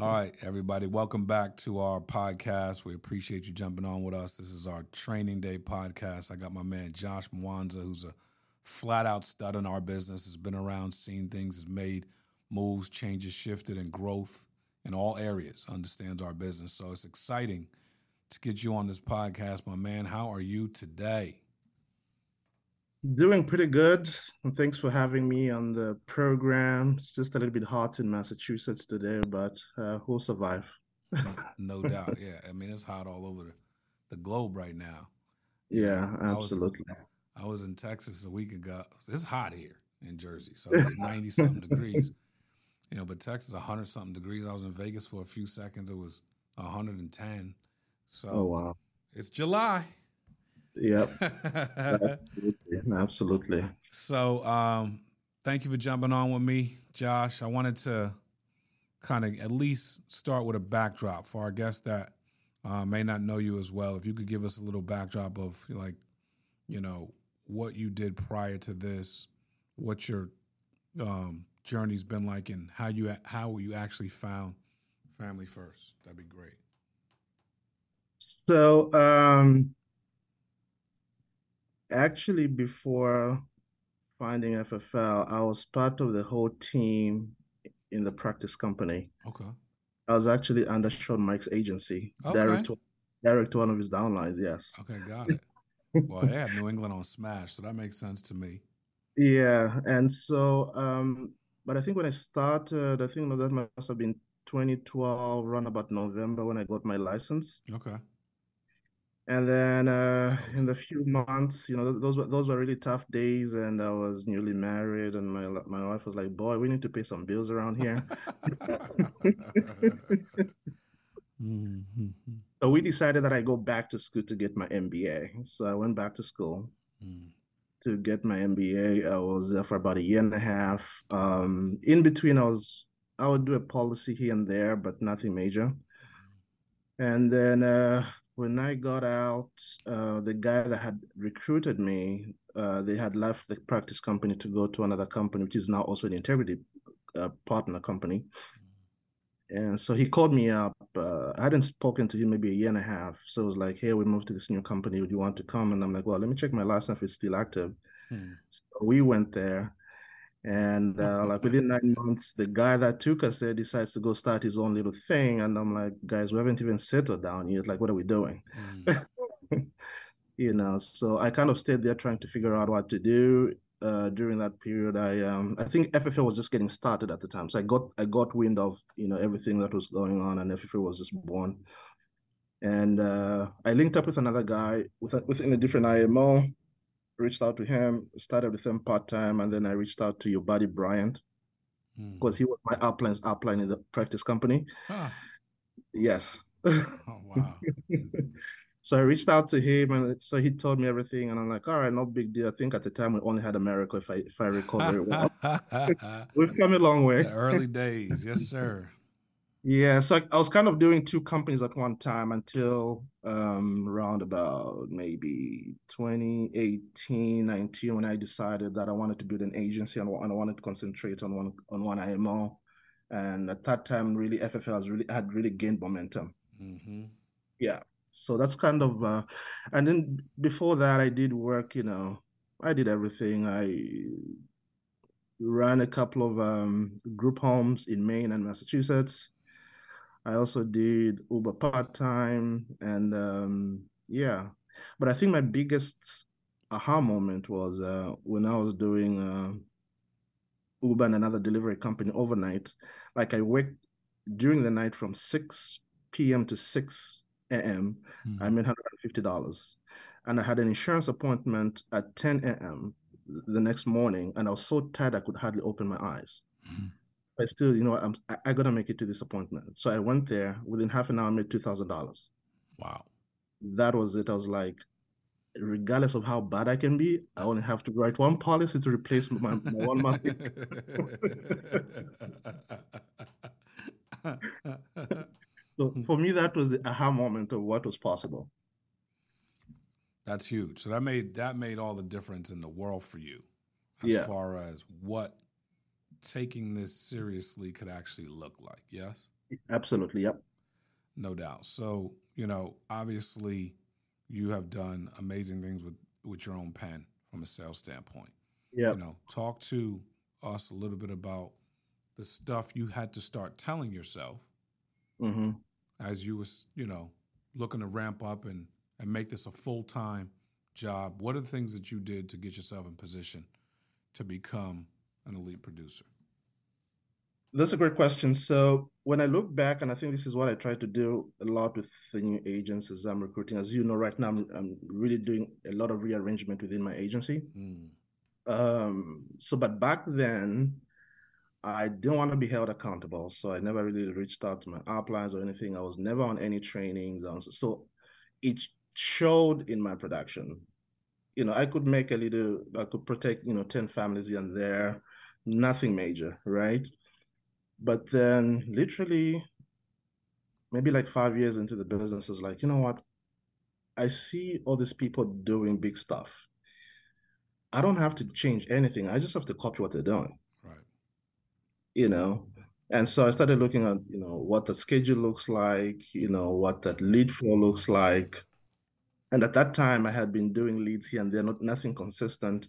All right, everybody, welcome back to our podcast. We appreciate you jumping on with us. This is our training day podcast. I got my man Josh Mwanza, who's a flat out stud in our business, has been around, seen things, has made moves, changes, shifted, and growth in all areas, understands our business. So it's exciting to get you on this podcast, my man. How are you today? Doing pretty good. And thanks for having me on the program. It's just a little bit hot in Massachusetts today, but uh, we'll survive. no doubt. Yeah. I mean, it's hot all over the, the globe right now. Yeah, absolutely. I was, I was in Texas a week ago. It's hot here in Jersey. So it's 90 something degrees. You know, but Texas 100 something degrees. I was in Vegas for a few seconds. It was 110. So oh, wow. It's July. Yep. absolutely. absolutely. So, um, thank you for jumping on with me, Josh. I wanted to kind of at least start with a backdrop for our guests that uh, may not know you as well. If you could give us a little backdrop of like, you know, what you did prior to this, what your um, journey's been like, and how you how you actually found Family First. That'd be great. So, um, actually before finding FFL, I was part of the whole team in the practice company. Okay. I was actually under Sean Mike's agency, okay. direct to, direct to one of his downlines. Yes. Okay, got it. well, they have New England on Smash, so that makes sense to me. Yeah, and so, um, but I think when I started, I think that must have been 2012, around about November when I got my license. Okay. And then uh, in the few months, you know, those were those were really tough days, and I was newly married, and my my wife was like, "Boy, we need to pay some bills around here." mm-hmm. So we decided that I go back to school to get my MBA. So I went back to school mm. to get my MBA. I was there for about a year and a half. Um, in between, I was I would do a policy here and there, but nothing major. And then uh, when I got out, uh, the guy that had recruited me, uh, they had left the practice company to go to another company, which is now also an integrity uh, partner company. And so he called me up. Uh, I hadn't spoken to him maybe a year and a half. So it was like, hey, we moved to this new company. Would you want to come? And I'm like, well, let me check my license if it's still active. Hmm. So we went there. And uh, like within nine months, the guy that took us there decides to go start his own little thing. And I'm like, guys, we haven't even settled down yet. Like, what are we doing? Mm. you know, so I kind of stayed there trying to figure out what to do. Uh, during that period, I um, I think FFL was just getting started at the time, so I got I got wind of you know everything that was going on, and FFL was just born. And uh, I linked up with another guy with a, within a different IMO reached out to him, started with him part time, and then I reached out to your buddy Bryant because mm. he was my upline's upline in the practice company. Huh. Yes. Oh wow. so I reached out to him, and so he told me everything, and I'm like, all right, no big deal. I think at the time we only had America, if I if I recall very well. We've come a long way. The early days, yes, sir. Yeah, so I was kind of doing two companies at one time until um around about maybe 2018, 19 when I decided that I wanted to build an agency and, and I wanted to concentrate on one on one IMO. And at that time, really FFL has really had really gained momentum. Mm-hmm. Yeah, so that's kind of uh, and then before that, I did work. You know, I did everything. I ran a couple of um, group homes in Maine and Massachusetts. I also did Uber part time, and um, yeah. But I think my biggest aha moment was uh, when I was doing uh, Uber and another delivery company overnight. Like I worked during the night from six p.m. to six a.m. Mm-hmm. I made hundred and fifty dollars, and I had an insurance appointment at ten a.m. the next morning, and I was so tired I could hardly open my eyes. Mm-hmm but still, you know, I'm, I, I gotta make it to this appointment. So I went there. Within half an hour, I made two thousand dollars. Wow, that was it. I was like, regardless of how bad I can be, I only have to write one policy to replace my, my one month. so for me, that was the aha moment of what was possible. That's huge. So that made that made all the difference in the world for you, as yeah. far as what taking this seriously could actually look like. Yes. Absolutely. Yep. No doubt. So, you know, obviously you have done amazing things with, with your own pen from a sales standpoint. Yeah. You know, talk to us a little bit about the stuff you had to start telling yourself Mm-hmm. as you was, you know, looking to ramp up and, and make this a full time job. What are the things that you did to get yourself in position to become an elite producer? That's a great question. So when I look back, and I think this is what I try to do a lot with the new agents as I'm recruiting. As you know, right now I'm, I'm really doing a lot of rearrangement within my agency. Mm. Um, so, but back then, I didn't want to be held accountable, so I never really reached out to my uplines or anything. I was never on any trainings, so it showed in my production. You know, I could make a little, I could protect, you know, ten families here and there, nothing major, right? But then, literally, maybe like five years into the business, is like, you know what? I see all these people doing big stuff. I don't have to change anything. I just have to copy what they're doing Right. you know and so i started looking at you know what the schedule looks like you know what that lead flow looks like and at that time i had been doing leads here and there not nothing consistent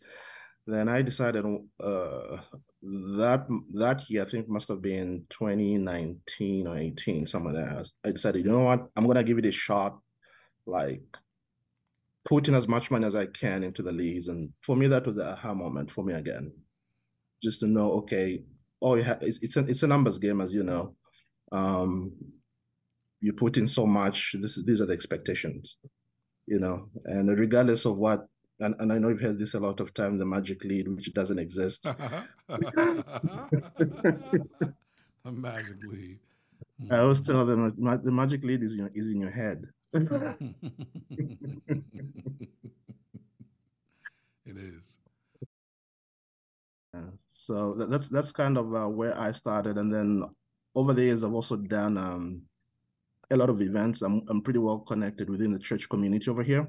then i decided uh, that that year i think must have been 2019 or 18 somewhere there i decided you know what i'm gonna give it a shot like putting as much money as i can into the leads and for me that was the aha moment for me again just to know okay oh it's it's a it's a numbers game, as you know. Um, you put in so much. This these are the expectations, you know, and regardless of what. And, and I know you've heard this a lot of time, the magic lead, which doesn't exist. the magic lead. I always tell them the magic lead is in your, is in your head. it is. So that's that's kind of uh, where I started, and then over the years I've also done um, a lot of events. I'm I'm pretty well connected within the church community over here,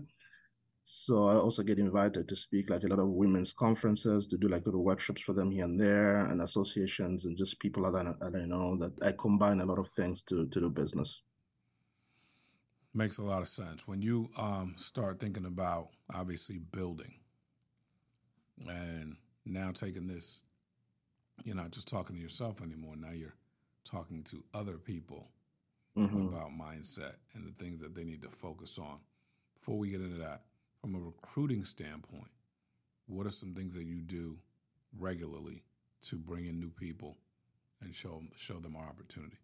so I also get invited to speak like a lot of women's conferences, to do like little workshops for them here and there, and associations, and just people that I, that I know that I combine a lot of things to to do business. Makes a lot of sense when you um, start thinking about obviously building and now taking this you're not just talking to yourself anymore. Now you're talking to other people mm-hmm. about mindset and the things that they need to focus on. Before we get into that, from a recruiting standpoint, what are some things that you do regularly to bring in new people and show show them our opportunity?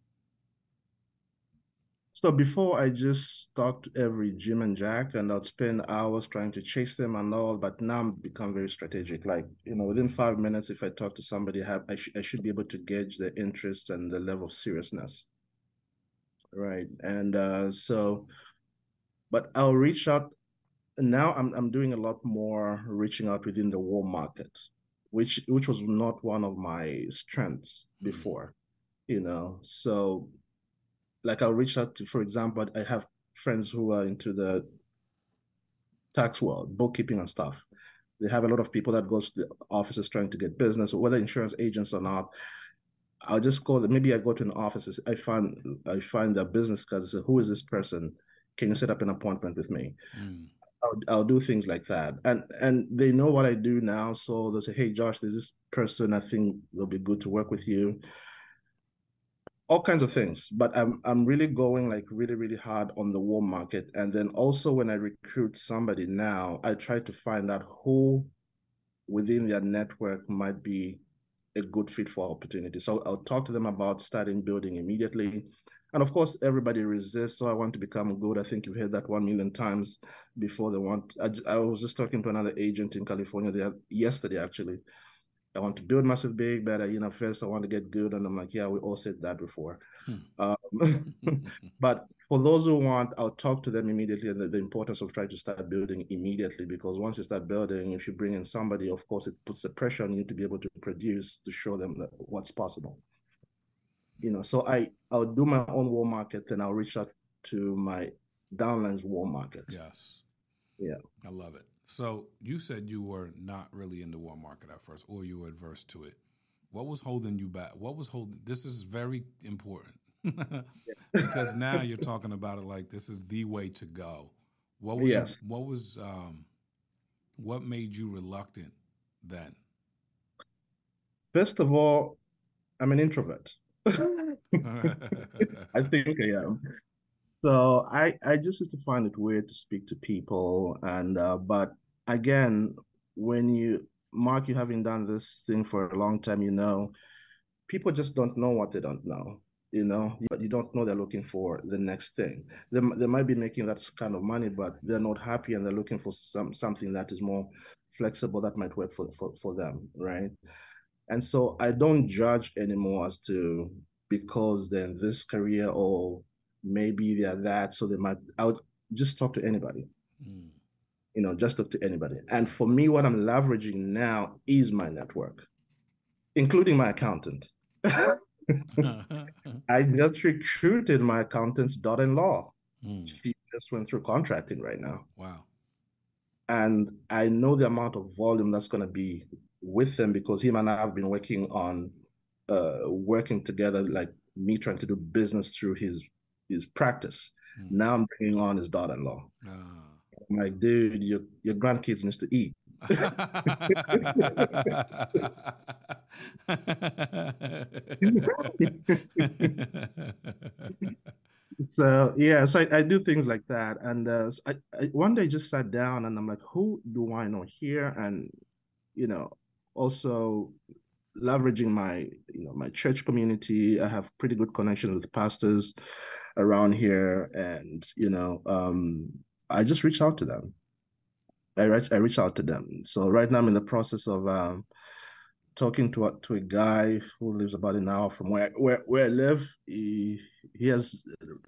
So before I just stalked every Jim and Jack and I'd spend hours trying to chase them and all, but now I'm become very strategic. Like, you know, within five minutes, if I talk to somebody, I, have, I, sh- I should be able to gauge the interest and the level of seriousness. Right. And uh, so, but I'll reach out. Now I'm, I'm doing a lot more reaching out within the warm market, which which was not one of my strengths mm-hmm. before, you know. So like I'll reach out to, for example, I have friends who are into the tax world, bookkeeping and stuff. They have a lot of people that goes to the offices trying to get business, or whether insurance agents or not. I'll just call them. Maybe I go to an office. I find I find their business cards. I say, "Who is this person? Can you set up an appointment with me?" Mm. I'll, I'll do things like that, and and they know what I do now. So they'll say, "Hey, Josh, there's this person. I think they'll be good to work with you." all kinds of things but i'm i'm really going like really really hard on the warm market and then also when i recruit somebody now i try to find out who within their network might be a good fit for opportunity so i'll talk to them about starting building immediately and of course everybody resists so i want to become good i think you've heard that one million times before they want i, I was just talking to another agent in california there yesterday actually I want to build massive big, but uh, you know, first I want to get good. And I'm like, yeah, we all said that before. Hmm. Um, but for those who want, I'll talk to them immediately and the, the, importance of trying to start building immediately because once you start building, if you bring in somebody, of course, it puts the pressure on you to be able to produce to show them that what's possible. You know, so I I'll do my own warm market, and I'll reach out to my downlines warm market. Yes. Yeah. I love it. So you said you were not really in the warm market at first, or you were adverse to it. What was holding you back? What was holding? This is very important. because now you're talking about it like this is the way to go. What was Yes. what was um, what made you reluctant then? First of all, I'm an introvert. I think I am. So I I just used to find it weird to speak to people, and uh, but again, when you Mark, you having done this thing for a long time, you know, people just don't know what they don't know. You know, you don't know they're looking for the next thing. They they might be making that kind of money, but they're not happy, and they're looking for some something that is more flexible that might work for for, for them, right? And so I don't judge anymore as to because then this career or maybe they're that, so they might I would just talk to anybody. Mm. You know, just talk to anybody. And for me, what I'm leveraging now is my network, including my accountant. I just recruited my accountant's daughter-in-law. Mm. She just went through contracting right now. Wow. and I know the amount of volume that's going to be with them because him and I have been working on uh, working together, like me trying to do business through his his practice. Mm. Now I'm bringing on his daughter-in-law. Ah. I'm like, dude, your your grandkids needs to eat. So yeah, so I, I do things like that, and uh, so I, I one day just sat down and I'm like, who do I know here? And you know, also leveraging my you know my church community. I have pretty good connection with pastors around here, and you know, um, I just reached out to them. I reach I reached out to them. So right now I'm in the process of um, talking to a, to a guy who lives about an hour from where where, where I live. He he has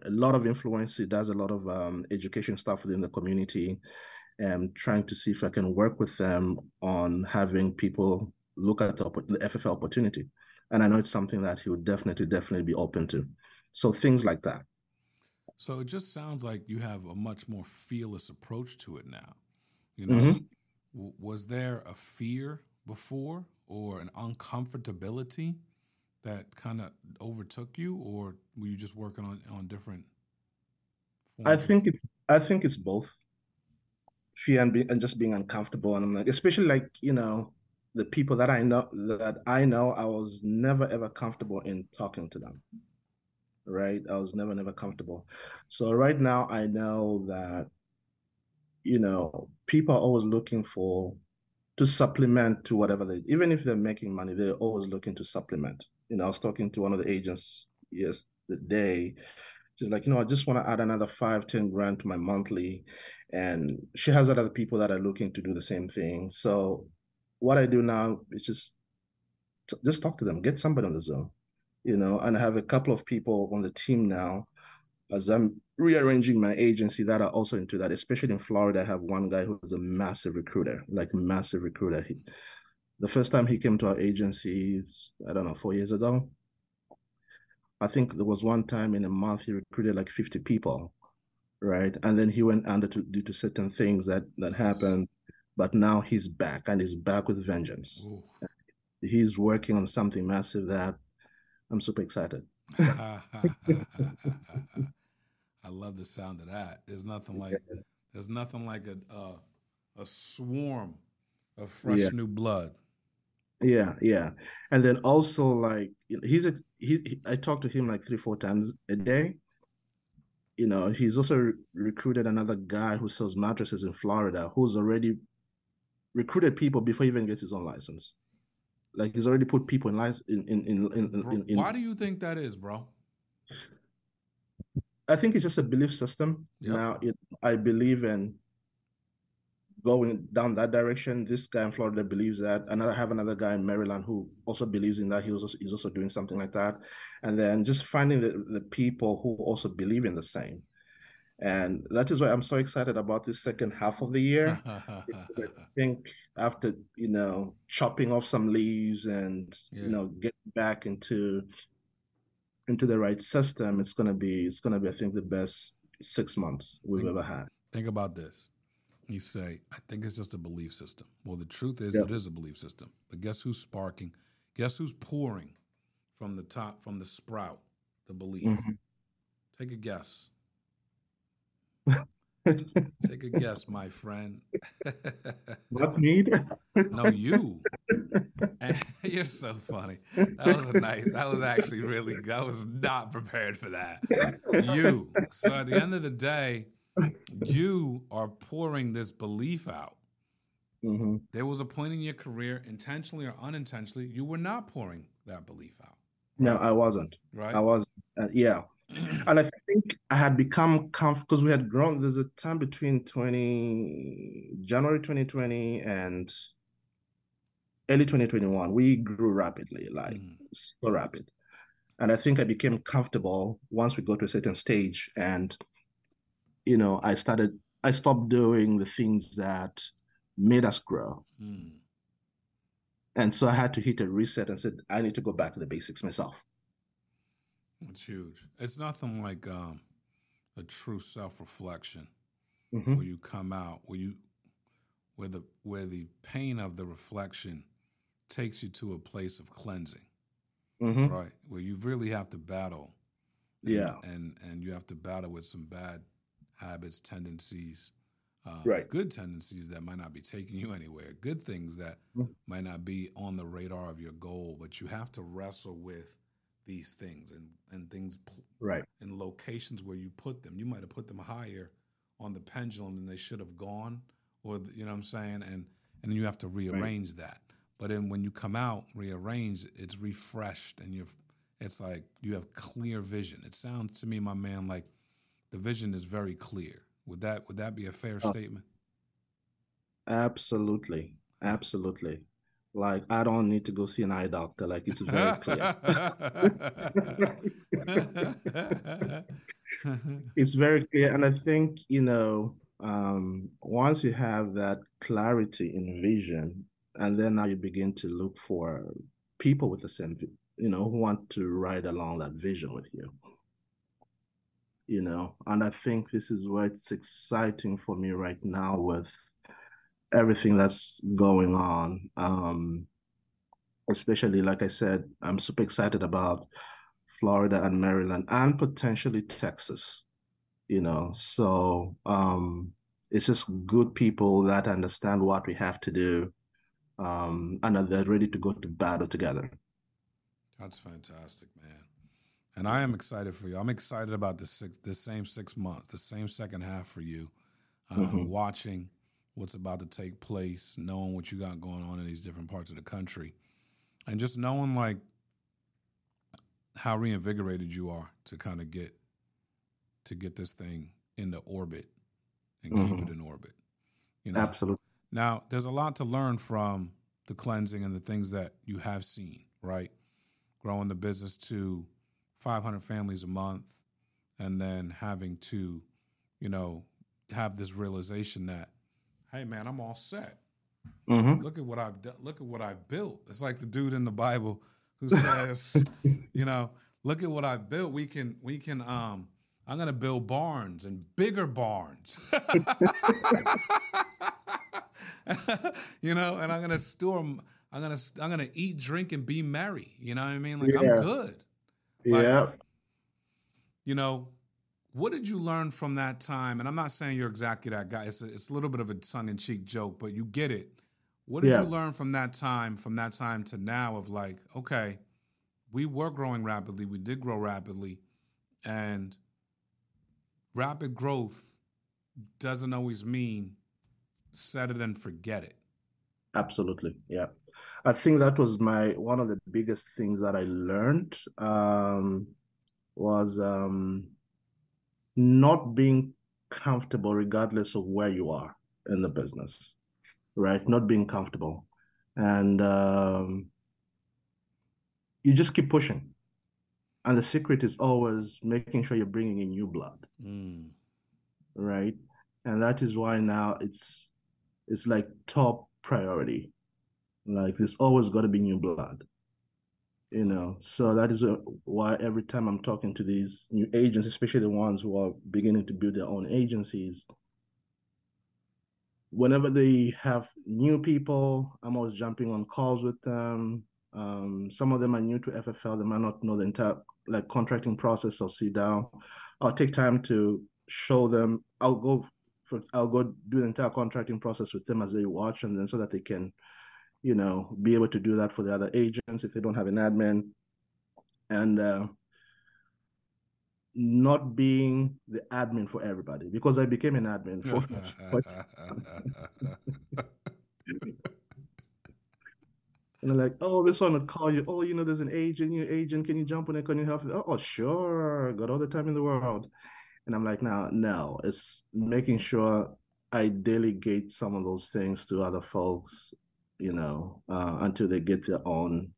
a lot of influence. He does a lot of um, education stuff within the community, and trying to see if I can work with them on having people look at the, the FFL opportunity. And I know it's something that he would definitely definitely be open to. So things like that. so it just sounds like you have a much more fearless approach to it now. You know, Mhm. W- was there a fear before or an uncomfortability that kind of overtook you, or were you just working on on different? I forms of- think it's I think it's both fear and be, and just being uncomfortable. And I'm like especially like you know the people that I know that I know I was never ever comfortable in talking to them right? I was never never comfortable. So right now I know that you know people are always looking for to supplement to whatever they even if they're making money they're always looking to supplement. You know I was talking to one of the agents yes yesterday She's like, you know, I just want to add another five, ten grand to my monthly. And she has other people that are looking to do the same thing. So what I do now is just just talk to them, get somebody on the Zoom, you know, and I have a couple of people on the team now as I'm rearranging my agency that are also into that, especially in Florida. I have one guy who's a massive recruiter, like massive recruiter. He, the first time he came to our agency, I don't know, four years ago, I think there was one time in a month he recruited like 50 people, right? And then he went under to due to certain things that that happened, but now he's back and he's back with vengeance. Ooh. He's working on something massive that I'm super excited. I love the sound of that. There's nothing like there's nothing like a uh, a swarm of fresh Yeah. new blood. Yeah, yeah. And then also like he's a, he, I talk to him like three, four times a day. You know, he's also re- recruited another guy who sells mattresses in Florida who's already recruited people before he even gets his own license. Like he's already put people in license in in in, in, Bro, in, in why do you think that is, bro? I think it's just a belief system. Yep. Now, it, I believe in going down that direction. This guy in Florida believes that. And I have another guy in Maryland who also believes in that. He also, he's also doing something like that. And then just finding the, the people who also believe in the same. And that is why I'm so excited about this second half of the year. I think after you know chopping off some leaves and Yeah. you know get back into into the right system, it's gonna be it's gonna be I think the best six months we've Think- ever had. Think about this. You say, I think it's just a belief system. Well, the truth is, it is a belief system. But guess who's sparking? Guess who's pouring from the top, from the sprout? the belief? Mm-hmm. Take a guess. Take a guess, my friend. what need? no, you. you're so funny. That was a nice. That was actually really. I was not prepared for that. You. So at the end of the day, you are pouring this belief out. Mm-hmm. There was a point in your career, intentionally or unintentionally, you were not pouring that belief out. Right? No, I wasn't. Right. I was. Uh, yeah and I think I had become comfortable because we had grown. There's a time between 20 January 2020 and early 2021. We grew rapidly, like mm. so rapid. And I think I became comfortable once we got to a certain stage. And, you know, I started, I stopped doing the things that made us grow. Mm. And so I had to hit a reset and said, I need to go back to the basics myself. It's huge. It's nothing like um, a true self reflection mm-hmm. where you come out where you where the where the pain of the reflection takes you to a place of cleansing, mm-hmm. right? Where you really have to battle, yeah, and and you have to battle with some bad habits, tendencies, uh, right? Good tendencies that might not be taking you anywhere, good things that mm-hmm. might not be on the radar of your goal, but you have to wrestle with these things and and things right in locations where you put them. You might have put them higher on the pendulum than they should have gone, or you know what I'm saying, and and you have to rearrange right. that. But then when you come out rearranged, it's refreshed and you're it's like you have clear vision. It sounds to me, my man, like the vision is very clear. Would that would that be a fair oh. statement? Absolutely. Absolutely. Like I don't need to go see an eye doctor. Like it's very clear. it's very clear, and I think you know um, once you have that clarity in vision, and then now you begin to look for people with the same, you know, who want to ride along that vision with you. You know, and I think this is where it's exciting for me right now with everything that's going on. Um, especially, like I said, I'm super excited about Florida and Maryland and potentially Texas. You know, so um, it's just good people that understand what we have to do um, and they're ready to go to battle together. That's fantastic, man. And I am excited for you. I'm excited about this six, this same six months, the same second half for you. Uh, mm-hmm. Watching what's about to take place, knowing what you got going on in these different parts of the country, and just knowing like how reinvigorated you are to kind of get to get this thing into orbit and mm-hmm. keep it in orbit. You know, absolutely. Now, there's a lot to learn from the cleansing and the things that you have seen, right? Growing the business to 500 families a month, and then having to, you know, have this realization that hey man, I'm all set. Mm-hmm. Look at what I've done. Look at what I've built. It's like the dude in the Bible who says, you know, look at what I've built. We can, we can, um, I'm going to build barns and bigger barns. you know, and I'm going to store. I'm going to, I'm going to eat, drink, and be merry. You know what I mean? Like, yeah. I'm good. Like, yeah. You know, what did you learn from that time? And I'm not saying you're exactly that guy. It's a, it's a little bit of a tongue in cheek joke, but you get it. What did yeah. you learn from that time, from that time to now of like, okay, we were growing rapidly, we did grow rapidly, and rapid growth doesn't always mean set it and forget it. Absolutely. Yeah. I think that was my one of the biggest things that I learned um, was um, not being comfortable regardless of where you are in the business, right? Not being comfortable. And um, you just keep pushing. And the secret is always making sure you're bringing in new blood, mm. right? And that is why now it's it's like top priority. Like there's always got to be new blood you know so that is why every time i'm talking to these new agents especially the ones who are beginning to build their own agencies whenever they have new people i'm always jumping on calls with them Um, some of them are new to FFL. They might not know the entire like contracting process. So sit down. I'll take time to show them. I'll go for I'll go do the entire contracting process with them as they watch, and then so that they can, you know, be able to do that for the other agents if they don't have an admin, and uh, not being the admin for everybody because I became an admin for. and they're like, "Oh, this one would call you. Oh, you know, there's an agent. Your agent, can you jump on it? Can you help?" Oh, oh, sure, got all the time in the world. And I'm like, "Now, no, it's making sure I delegate some of those things to other folks, you know, uh, until they get their own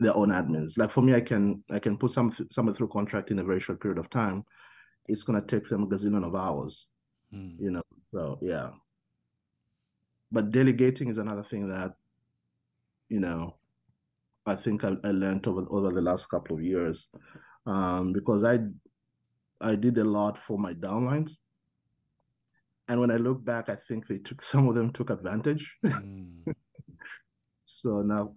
their own admins. Like for me, I can I can put some someone through contract in a very short period of time. It's gonna take them a gazillion of hours, mm. you know. So yeah. But delegating is another thing that, you know, I think I, I learned over over the last couple of years, um, because I I did a lot for my downlines. And when I look back, I think they took some of them took advantage. Mm. So now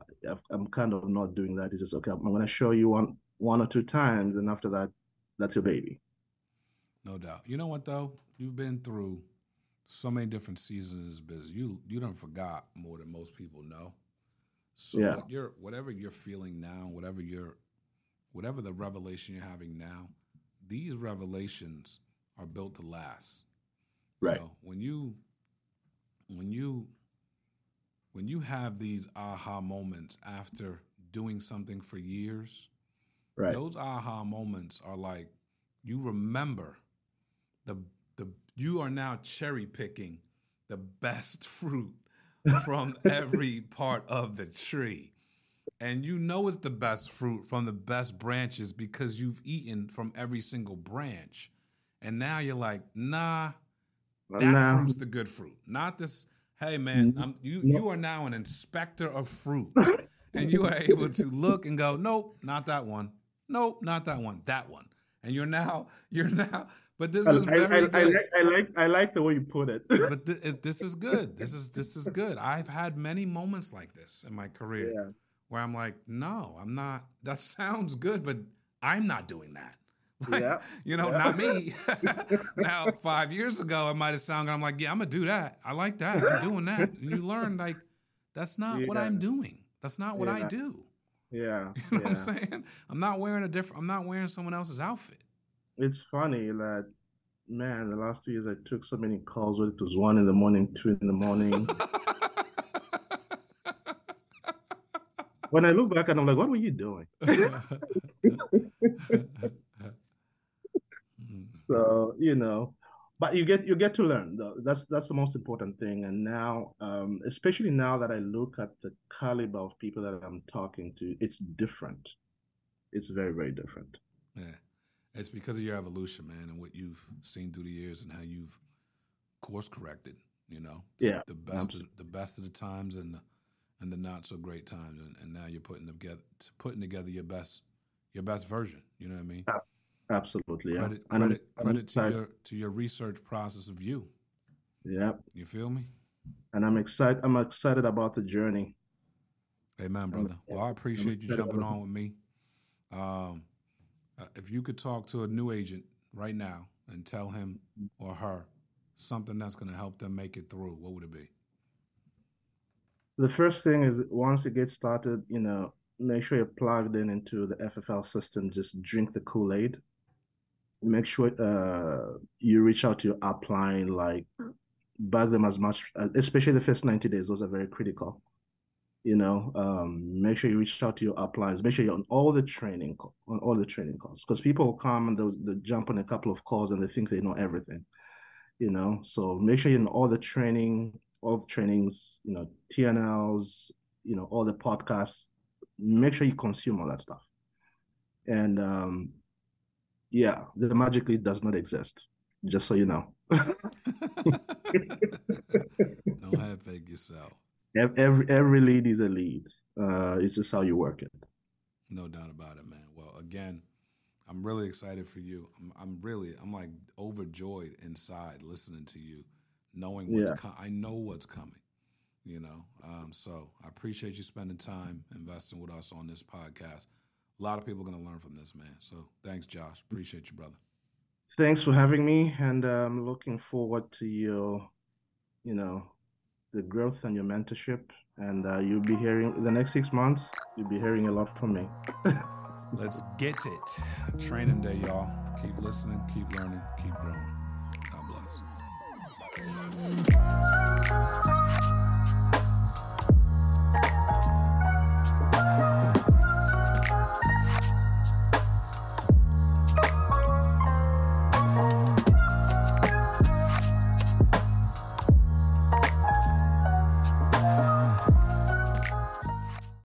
I'm kind of not doing that. It's just okay. I'm going to show you one one or two times, and after that, that's your baby. No doubt. You know what though? You've been through so many different seasons in this business. You you don't forgot more than most people know. So yeah. what you're whatever you're feeling now, whatever you're whatever the revelation you're having now, these revelations are built to last. Right. You know, when you when you when you have these aha moments after doing something for years, right. those aha moments are like you remember the the you are now cherry picking the best fruit from every part of the tree. And you know it's the best fruit from the best branches because you've eaten from every single branch. And now you're like, nah, that nah. fruit's the good fruit. Not this Hey man, mm-hmm. I'm, you you are now an inspector of fruit, and you are able to look and go, nope, not that one. Nope, not that one. That one. And you're now you're now. But this is very I, I, good. I like, I like I like the way you put it. but th- this is good. This is this is good. I've had many moments like this in my career yeah. where I'm like, no, I'm not. That sounds good, but I'm not doing that. Like, yeah. You know, yeah. not me. now, five years ago, it might have sounded, I'm like, yeah, I'm going to do that. I like that. I'm doing that. And you learn, like, that's not yeah. what I'm doing. That's not what I do. Yeah. You know what I'm saying? I'm not wearing a different, I'm not wearing someone else's outfit. It's funny that, man, the last two years I took so many calls, whether it was one in the morning, two in the morning. when I look back and I'm like, what were you doing? So you know, but you get you get to learn. Though. That's that's the most important thing. And now, um, especially now that I look at the caliber of people that I'm talking to, it's different. It's very very different. Yeah, it's because of your evolution, man, and what you've seen through the years and how you've course corrected. You know, the, yeah, the best of, the best of the times and the and the not so great times, and, and now you're putting together putting together your best your best version. You know what I mean? Absolutely. Credit, yeah. credit, I'm, credit I'm to your to your research process of you. Yeah. You feel me? And I'm excited. I'm excited about the journey. Amen, brother. Well, I appreciate you jumping on with me. Um, uh, if you could talk to a new agent right now and tell him or her something that's going to help them make it through, what would it be? The first thing is once you get started, you know, make sure you're plugged in into the FFL system. Just drink the Kool Aid make sure uh, you reach out to your upline, like bug them as much, especially the first 90 days. Those are very critical. You know, um, make sure you reach out to your uplines. Make sure you're on all the training, on all the training calls, because people will come and they'll, they'll jump on a couple of calls and they think they know everything. You know, so make sure you're in all the training, all the trainings. You know, TNLs. You know, all the podcasts. Make sure you consume all that stuff, and um, yeah, the magically does not exist. Just so you know. Don't have fake yourself. Every every lead is a lead. Uh, it's just how you work it. No doubt about it, man. Well, again, I'm really excited for you. I'm, I'm really, I'm like overjoyed inside listening to you, knowing what's yeah. I know what's coming. you know. Um, so I appreciate you spending time investing with us on this podcast. A lot of people are going to learn from this, man. So thanks, Josh. Appreciate you, brother. Thanks for having me, and I'm um, looking forward to your, you know, the growth and your mentorship. And uh, you'll be hearing the next six months. You'll be hearing a lot from me. Let's get it. Training day, y'all. Keep listening, keep learning, keep growing. God bless.